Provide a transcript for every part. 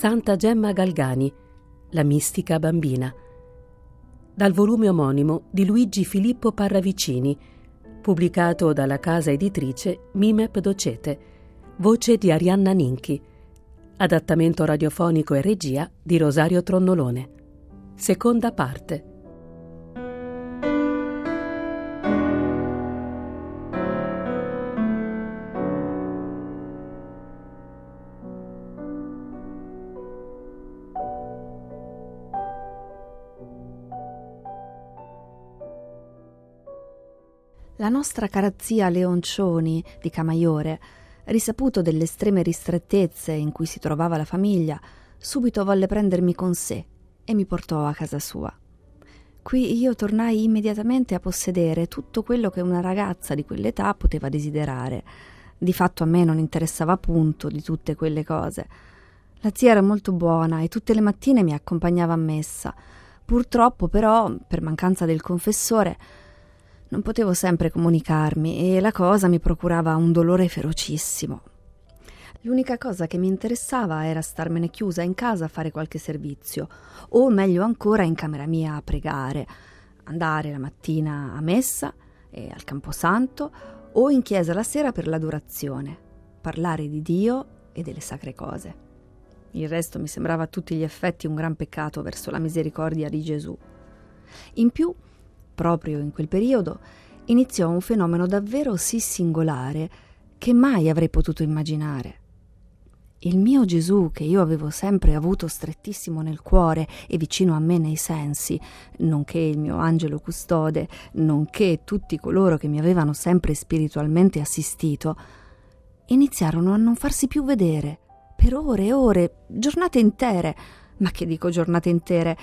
Santa Gemma Galgani, La mistica bambina, dal volume omonimo di Luigi Filippo Parravicini, pubblicato dalla casa editrice Mimep Docete, voce di Arianna Ninchi, adattamento radiofonico e regia di Rosario Tronnolone. Seconda parte. Nostra cara zia Leoncioni di Camaiore, risaputo delle estreme ristrettezze in cui si trovava la famiglia, subito volle prendermi con sé e mi portò a casa sua. Qui io tornai immediatamente a possedere tutto quello che una ragazza di quell'età poteva desiderare. Di fatto a me non interessava punto di tutte quelle cose. La zia era molto buona e tutte le mattine mi accompagnava a messa. Purtroppo, però, per mancanza del confessore, non potevo sempre comunicarmi e la cosa mi procurava un dolore ferocissimo. L'unica cosa che mi interessava era starmene chiusa in casa a fare qualche servizio, o meglio ancora in camera mia a pregare, andare la mattina a messa e al camposanto o in chiesa la sera per l'adorazione, parlare di Dio e delle sacre cose. Il resto mi sembrava a tutti gli effetti un gran peccato verso la misericordia di Gesù. In più, proprio in quel periodo, iniziò un fenomeno davvero sì singolare che mai avrei potuto immaginare. Il mio Gesù, che io avevo sempre avuto strettissimo nel cuore e vicino a me nei sensi, nonché il mio angelo custode, nonché tutti coloro che mi avevano sempre spiritualmente assistito, iniziarono a non farsi più vedere, per ore e ore, giornate intere, ma che dico giornate intere,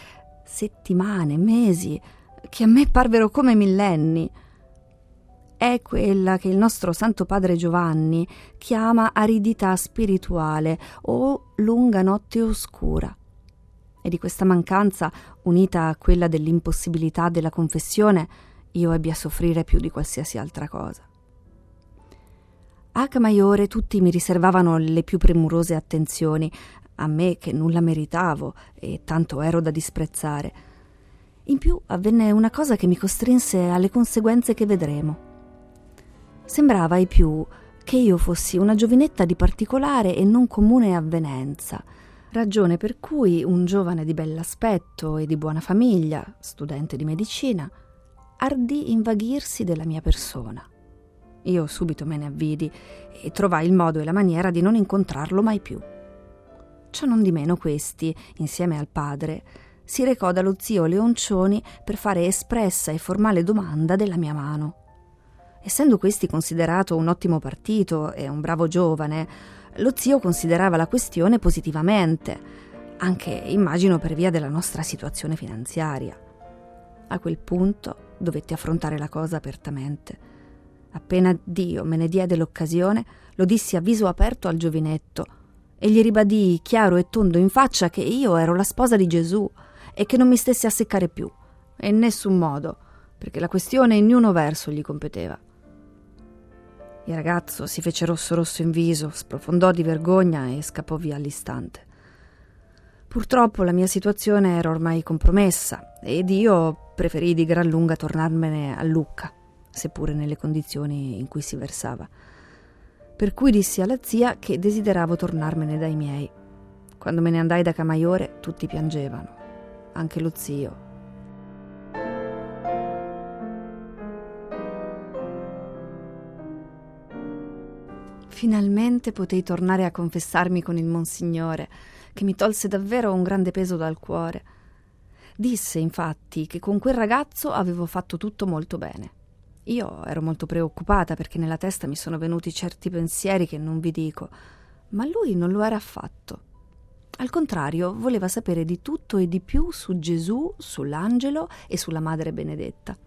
settimane, mesi, che a me parvero come millenni. È quella che il nostro Santo Padre Giovanni chiama aridità spirituale o lunga notte oscura. E di questa mancanza, unita a quella dell'impossibilità della confessione, io ebbi a soffrire più di qualsiasi altra cosa. A Camaiore tutti mi riservavano le più premurose attenzioni, a me che nulla meritavo e tanto ero da disprezzare in più avvenne una cosa che mi costrinse alle conseguenze che vedremo. Sembrava ai più che io fossi una giovinetta di particolare e non comune avvenenza, ragione per cui un giovane di bell'aspetto e di buona famiglia, studente di medicina, ardì invaghirsi della mia persona. Io subito me ne avvidi e trovai il modo e la maniera di non incontrarlo mai più. Ciò non di meno questi, insieme al padre, si recò dallo zio Leoncioni per fare espressa e formale domanda della mia mano. Essendo questi considerato un ottimo partito e un bravo giovane, lo zio considerava la questione positivamente, anche immagino per via della nostra situazione finanziaria. A quel punto dovetti affrontare la cosa apertamente. Appena Dio me ne diede l'occasione, lo dissi a viso aperto al giovinetto e gli ribadii chiaro e tondo in faccia che io ero la sposa di Gesù e che non mi stesse a seccare più, in nessun modo, perché la questione in niuno verso gli competeva. Il ragazzo si fece rosso rosso in viso, sprofondò di vergogna e scappò via all'istante. Purtroppo la mia situazione era ormai compromessa ed io preferii di gran lunga tornarmene a Lucca, seppure nelle condizioni in cui si versava. Per cui dissi alla zia che desideravo tornarmene dai miei. Quando me ne andai da Camaiore tutti piangevano anche lo zio. Finalmente potei tornare a confessarmi con il Monsignore, che mi tolse davvero un grande peso dal cuore. Disse infatti che con quel ragazzo avevo fatto tutto molto bene. Io ero molto preoccupata perché nella testa mi sono venuti certi pensieri che non vi dico, ma lui non lo era affatto. Al contrario, voleva sapere di tutto e di più su Gesù, sull'angelo e sulla Madre Benedetta.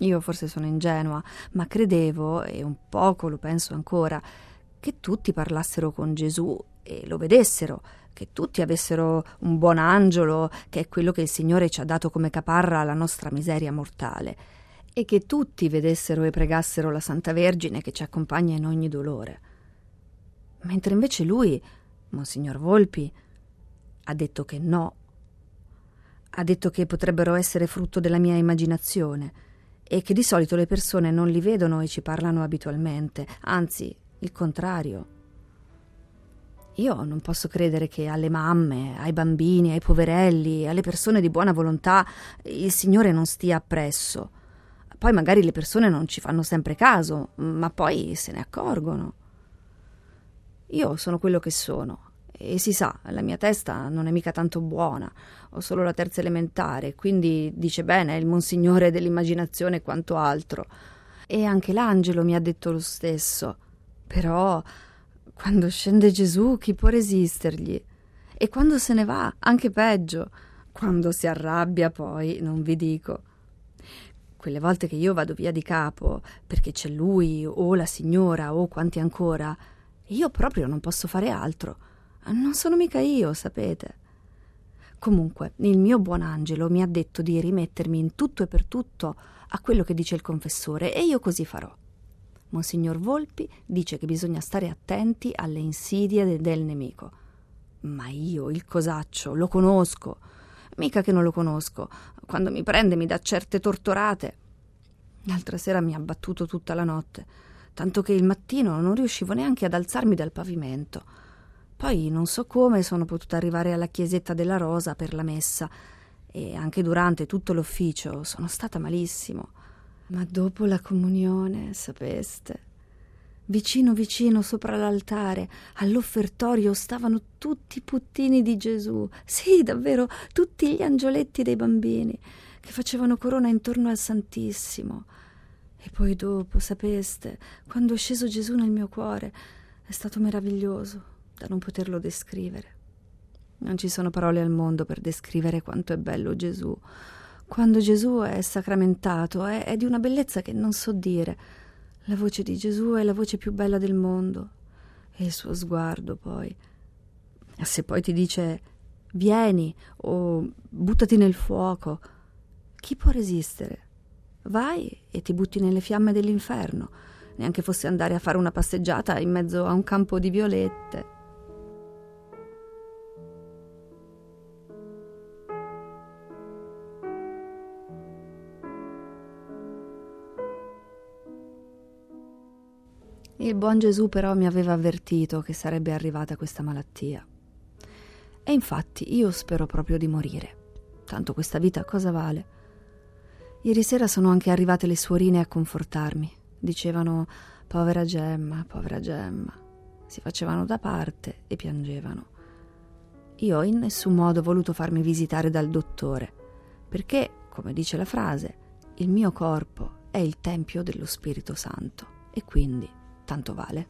Io forse sono ingenua, ma credevo, e un poco lo penso ancora, che tutti parlassero con Gesù e lo vedessero, che tutti avessero un buon angelo, che è quello che il Signore ci ha dato come caparra alla nostra miseria mortale, e che tutti vedessero e pregassero la Santa Vergine che ci accompagna in ogni dolore. Mentre invece lui Monsignor Volpi ha detto che no. Ha detto che potrebbero essere frutto della mia immaginazione e che di solito le persone non li vedono e ci parlano abitualmente, anzi, il contrario. Io non posso credere che alle mamme, ai bambini, ai poverelli, alle persone di buona volontà il Signore non stia appresso. Poi magari le persone non ci fanno sempre caso, ma poi se ne accorgono. Io sono quello che sono e si sa, la mia testa non è mica tanto buona, ho solo la terza elementare, quindi dice bene il monsignore dell'immaginazione quanto altro. E anche l'angelo mi ha detto lo stesso. Però quando scende Gesù, chi può resistergli? E quando se ne va, anche peggio. Quando si arrabbia, poi, non vi dico. Quelle volte che io vado via di capo, perché c'è lui, o la signora, o quanti ancora, io proprio non posso fare altro. Non sono mica io, sapete. Comunque, il mio buon angelo mi ha detto di rimettermi in tutto e per tutto a quello che dice il confessore, e io così farò. Monsignor Volpi dice che bisogna stare attenti alle insidie de- del nemico. Ma io, il cosaccio, lo conosco. Mica che non lo conosco. Quando mi prende mi dà certe tortorate. L'altra sera mi ha battuto tutta la notte, tanto che il mattino non riuscivo neanche ad alzarmi dal pavimento. Poi non so come sono potuta arrivare alla chiesetta della Rosa per la messa e anche durante tutto l'ufficio sono stata malissimo. Ma dopo la comunione, sapeste, vicino vicino sopra l'altare, all'offertorio stavano tutti i puttini di Gesù, sì, davvero, tutti gli angioletti dei bambini, che facevano corona intorno al Santissimo. E poi dopo, sapeste, quando è sceso Gesù nel mio cuore, è stato meraviglioso da non poterlo descrivere. Non ci sono parole al mondo per descrivere quanto è bello Gesù, quando Gesù è sacramentato è, è di una bellezza che non so dire. La voce di Gesù è la voce più bella del mondo. E il suo sguardo poi. Se poi ti dice vieni o buttati nel fuoco, chi può resistere? Vai e ti butti nelle fiamme dell'inferno, neanche fosse andare a fare una passeggiata in mezzo a un campo di violette. Il buon Gesù però mi aveva avvertito che sarebbe arrivata questa malattia. E infatti io spero proprio di morire. Tanto questa vita cosa vale? Ieri sera sono anche arrivate le suorine a confortarmi. Dicevano povera Gemma, povera Gemma. Si facevano da parte e piangevano. Io in nessun modo ho voluto farmi visitare dal dottore, perché, come dice la frase, il mio corpo è il tempio dello Spirito Santo e quindi tanto vale.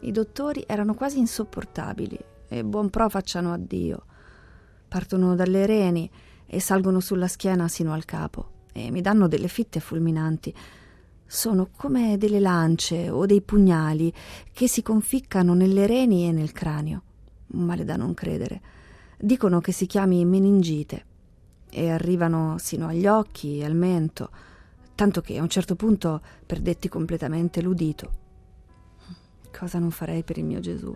I dottori erano quasi insopportabili e buon pro facciano addio. Partono dalle reni e salgono sulla schiena sino al capo e mi danno delle fitte fulminanti. Sono come delle lance o dei pugnali che si conficcano nelle reni e nel cranio. Male da non credere. Dicono che si chiami meningite e arrivano sino agli occhi e al mento tanto che a un certo punto perdetti completamente l'udito. Cosa non farei per il mio Gesù?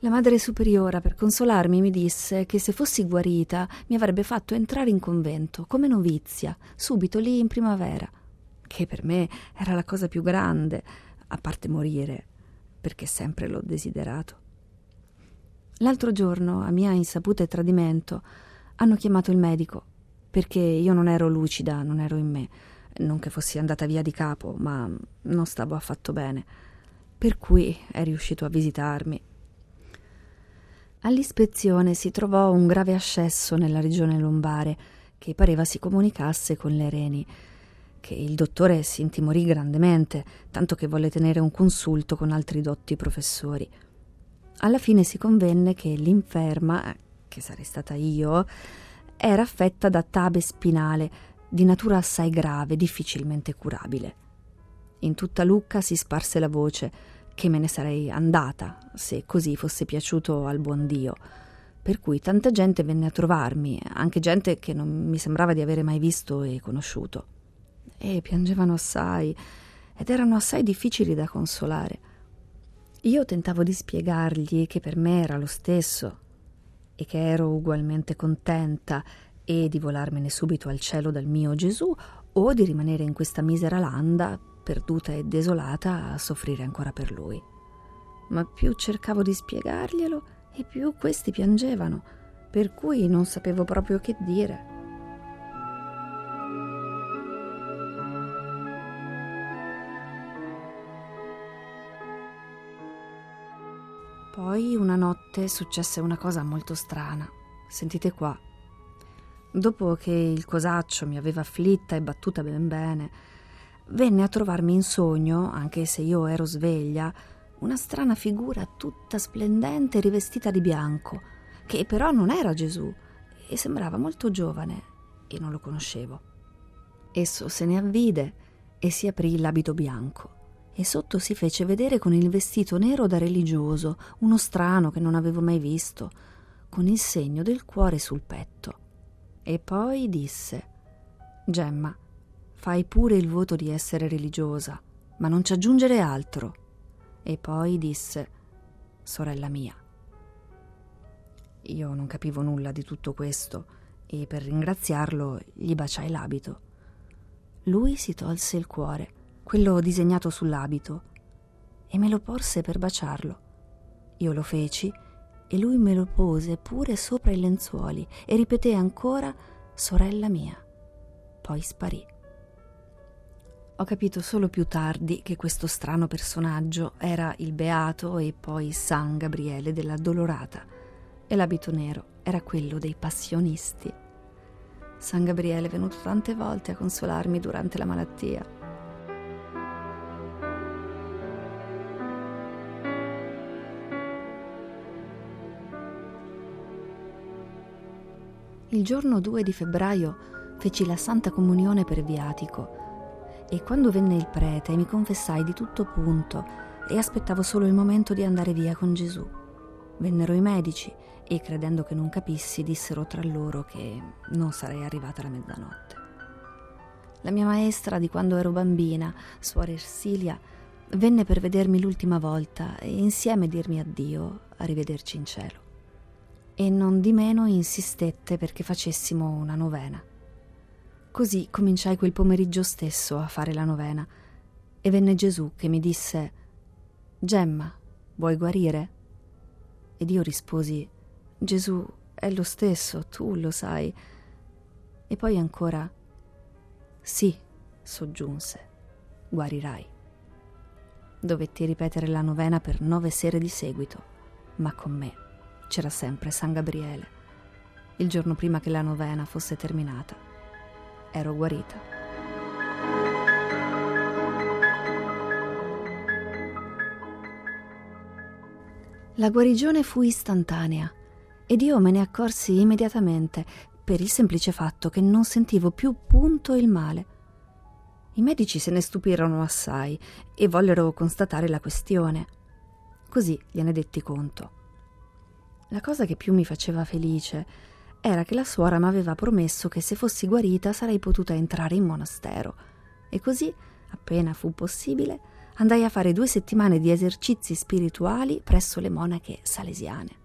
La madre superiora, per consolarmi, mi disse che se fossi guarita mi avrebbe fatto entrare in convento, come novizia, subito lì in primavera, che per me era la cosa più grande, a parte morire, perché sempre l'ho desiderato. L'altro giorno, a mia insaputa e tradimento, hanno chiamato il medico perché io non ero lucida, non ero in me. Non che fossi andata via di capo, ma non stavo affatto bene. Per cui è riuscito a visitarmi. All'ispezione si trovò un grave ascesso nella regione lombare che pareva si comunicasse con le reni, che il dottore si intimorì grandemente, tanto che volle tenere un consulto con altri dotti professori. Alla fine si convenne che l'inferma, che sarei stata io, era affetta da tabe spinale, di natura assai grave, difficilmente curabile. In tutta Lucca si sparse la voce che me ne sarei andata se così fosse piaciuto al buon Dio, per cui tanta gente venne a trovarmi, anche gente che non mi sembrava di avere mai visto e conosciuto. E piangevano assai ed erano assai difficili da consolare. Io tentavo di spiegargli che per me era lo stesso e che ero ugualmente contenta e di volarmene subito al cielo dal mio Gesù o di rimanere in questa misera landa, perduta e desolata, a soffrire ancora per lui. Ma più cercavo di spiegarglielo e più questi piangevano, per cui non sapevo proprio che dire. Poi una notte successe una cosa molto strana. Sentite qua. Dopo che il cosaccio mi aveva afflitta e battuta ben bene, venne a trovarmi in sogno, anche se io ero sveglia, una strana figura tutta splendente rivestita di bianco, che però non era Gesù e sembrava molto giovane e non lo conoscevo. Esso se ne avvide e si aprì l'abito bianco e sotto si fece vedere con il vestito nero da religioso, uno strano che non avevo mai visto, con il segno del cuore sul petto. E poi disse: Gemma, fai pure il voto di essere religiosa, ma non ci aggiungere altro. E poi disse: Sorella mia. Io non capivo nulla di tutto questo e per ringraziarlo gli baciai l'abito. Lui si tolse il cuore quello disegnato sull'abito, e me lo porse per baciarlo. Io lo feci e lui me lo pose pure sopra i lenzuoli e ripeté ancora sorella mia. Poi sparì. Ho capito solo più tardi che questo strano personaggio era il beato e poi San Gabriele della Dolorata e l'abito nero era quello dei passionisti. San Gabriele è venuto tante volte a consolarmi durante la malattia Il giorno 2 di febbraio feci la Santa Comunione per viatico e quando venne il prete mi confessai di tutto punto e aspettavo solo il momento di andare via con Gesù. Vennero i medici e credendo che non capissi dissero tra loro che non sarei arrivata alla mezzanotte. La mia maestra di quando ero bambina, suor Ersilia, venne per vedermi l'ultima volta e insieme dirmi addio, arrivederci in cielo e non di meno insistette perché facessimo una novena. Così cominciai quel pomeriggio stesso a fare la novena e venne Gesù che mi disse Gemma, vuoi guarire? Ed io risposi Gesù, è lo stesso, tu lo sai. E poi ancora Sì, soggiunse, guarirai. Dovetti ripetere la novena per nove sere di seguito, ma con me c'era sempre San Gabriele. Il giorno prima che la novena fosse terminata, ero guarita. La guarigione fu istantanea ed io me ne accorsi immediatamente per il semplice fatto che non sentivo più punto il male. I medici se ne stupirono assai e vollero constatare la questione. Così gliene detti conto. La cosa che più mi faceva felice era che la suora mi aveva promesso che se fossi guarita sarei potuta entrare in monastero. E così, appena fu possibile, andai a fare due settimane di esercizi spirituali presso le monache salesiane.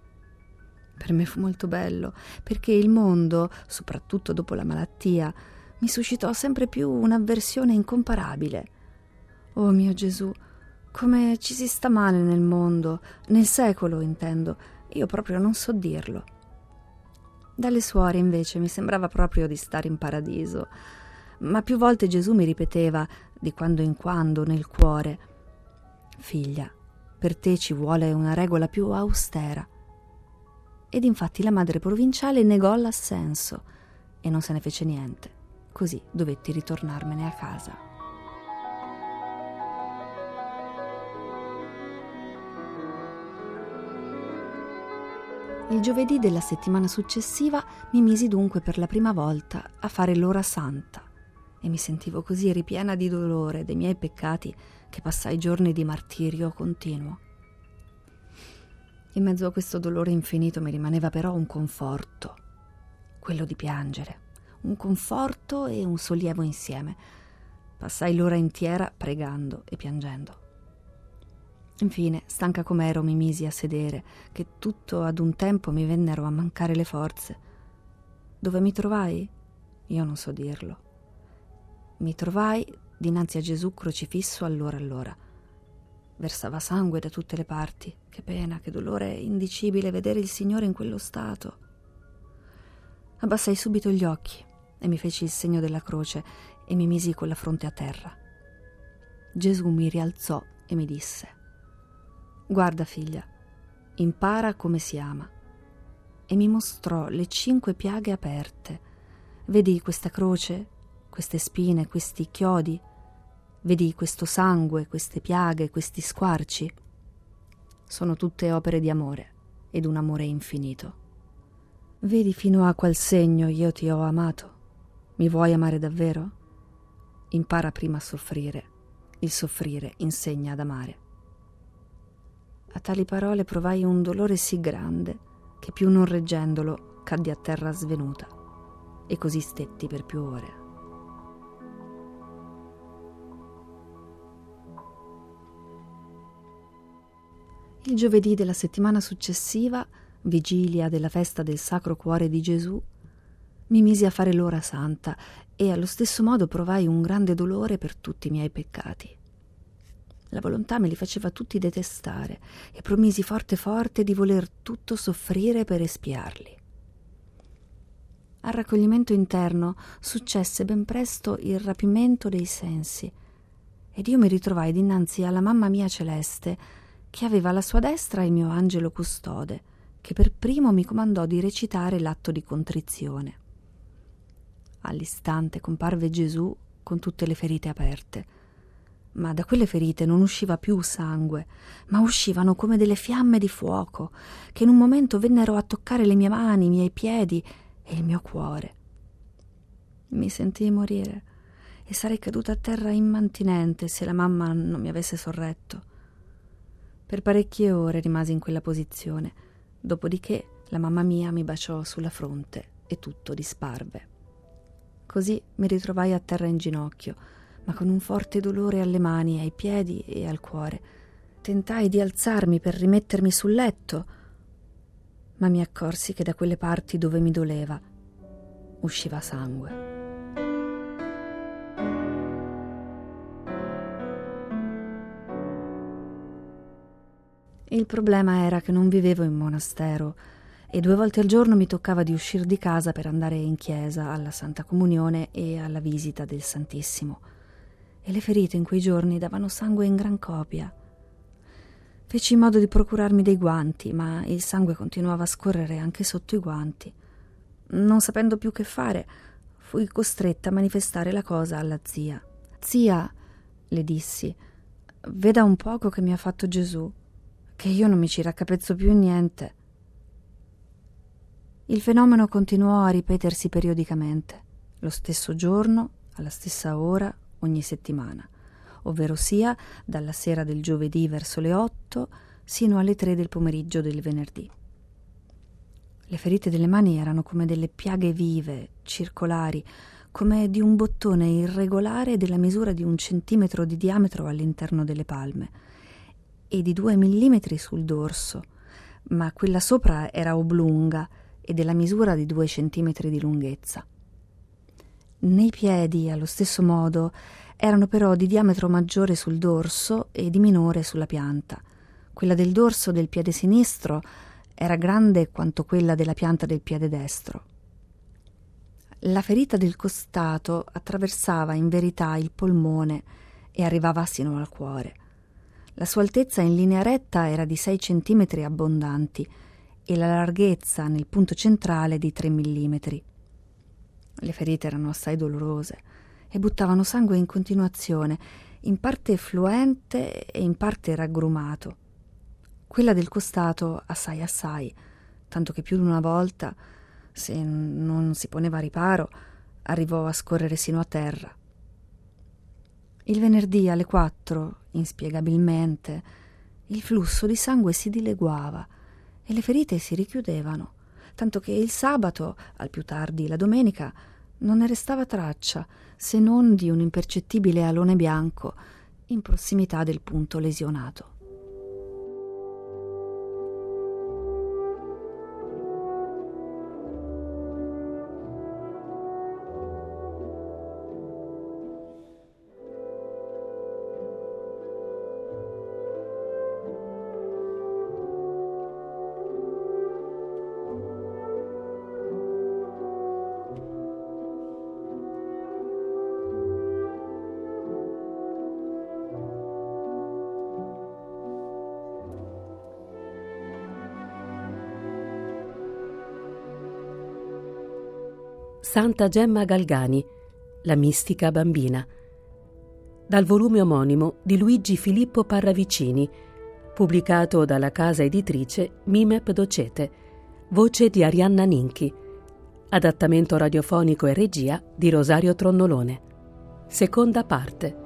Per me fu molto bello, perché il mondo, soprattutto dopo la malattia, mi suscitò sempre più un'avversione incomparabile. Oh mio Gesù, come ci si sta male nel mondo, nel secolo intendo, io proprio non so dirlo. Dalle suore invece mi sembrava proprio di stare in paradiso, ma più volte Gesù mi ripeteva, di quando in quando, nel cuore, Figlia, per te ci vuole una regola più austera. Ed infatti la madre provinciale negò l'assenso e non se ne fece niente. Così dovetti ritornarmene a casa. Il giovedì della settimana successiva mi misi dunque per la prima volta a fare l'ora santa e mi sentivo così ripiena di dolore dei miei peccati che passai giorni di martirio continuo. In mezzo a questo dolore infinito mi rimaneva però un conforto, quello di piangere, un conforto e un sollievo insieme. Passai l'ora intera pregando e piangendo. Infine, stanca com'ero, mi misi a sedere, che tutto ad un tempo mi vennero a mancare le forze. Dove mi trovai? Io non so dirlo. Mi trovai dinanzi a Gesù crocifisso allora allora. Versava sangue da tutte le parti. Che pena, che dolore indicibile vedere il Signore in quello stato. Abbassai subito gli occhi e mi feci il segno della croce e mi misi con la fronte a terra. Gesù mi rialzò e mi disse Guarda figlia, impara come si ama. E mi mostrò le cinque piaghe aperte. Vedi questa croce, queste spine, questi chiodi? Vedi questo sangue, queste piaghe, questi squarci? Sono tutte opere di amore ed un amore infinito. Vedi fino a qual segno io ti ho amato? Mi vuoi amare davvero? Impara prima a soffrire. Il soffrire insegna ad amare. A tali parole provai un dolore sì grande che più non reggendolo caddi a terra svenuta e così stetti per più ore. Il giovedì della settimana successiva, vigilia della festa del Sacro Cuore di Gesù, mi misi a fare l'ora santa e allo stesso modo provai un grande dolore per tutti i miei peccati. La volontà me li faceva tutti detestare e promisi forte forte di voler tutto soffrire per espiarli. Al raccoglimento interno successe ben presto il rapimento dei sensi ed io mi ritrovai dinanzi alla mamma mia celeste che aveva alla sua destra il mio angelo custode, che per primo mi comandò di recitare l'atto di contrizione. All'istante comparve Gesù con tutte le ferite aperte ma da quelle ferite non usciva più sangue, ma uscivano come delle fiamme di fuoco, che in un momento vennero a toccare le mie mani, i miei piedi e il mio cuore. Mi sentii morire e sarei caduta a terra immantinente se la mamma non mi avesse sorretto. Per parecchie ore rimasi in quella posizione, dopodiché la mamma mia mi baciò sulla fronte e tutto disparve. Così mi ritrovai a terra in ginocchio, ma con un forte dolore alle mani, ai piedi e al cuore. Tentai di alzarmi per rimettermi sul letto, ma mi accorsi che da quelle parti dove mi doleva usciva sangue. Il problema era che non vivevo in monastero e due volte al giorno mi toccava di uscire di casa per andare in chiesa alla Santa Comunione e alla visita del Santissimo e le ferite in quei giorni davano sangue in gran copia. Feci in modo di procurarmi dei guanti, ma il sangue continuava a scorrere anche sotto i guanti. Non sapendo più che fare, fui costretta a manifestare la cosa alla zia. Zia, le dissi, veda un poco che mi ha fatto Gesù, che io non mi ci raccapezzo più niente. Il fenomeno continuò a ripetersi periodicamente, lo stesso giorno, alla stessa ora, ogni settimana, ovvero sia dalla sera del giovedì verso le 8 sino alle 3 del pomeriggio del venerdì. Le ferite delle mani erano come delle piaghe vive, circolari, come di un bottone irregolare della misura di un centimetro di diametro all'interno delle palme e di due millimetri sul dorso, ma quella sopra era oblunga e della misura di due centimetri di lunghezza. Nei piedi, allo stesso modo, erano però di diametro maggiore sul dorso e di minore sulla pianta. Quella del dorso del piede sinistro era grande quanto quella della pianta del piede destro. La ferita del costato attraversava in verità il polmone e arrivava sino al cuore. La sua altezza in linea retta era di 6 centimetri abbondanti e la larghezza nel punto centrale di 3 millimetri. Le ferite erano assai dolorose e buttavano sangue in continuazione, in parte fluente e in parte raggrumato. Quella del costato assai assai, tanto che più di una volta, se non si poneva riparo, arrivò a scorrere sino a terra. Il venerdì alle quattro, inspiegabilmente, il flusso di sangue si dileguava e le ferite si richiudevano tanto che il sabato, al più tardi la domenica, non ne restava traccia se non di un impercettibile alone bianco in prossimità del punto lesionato. Santa Gemma Galgani, La mistica bambina. Dal volume omonimo di Luigi Filippo Parravicini, pubblicato dalla casa editrice Mimep Docete, voce di Arianna Ninchi, adattamento radiofonico e regia di Rosario Tronnolone. Seconda parte.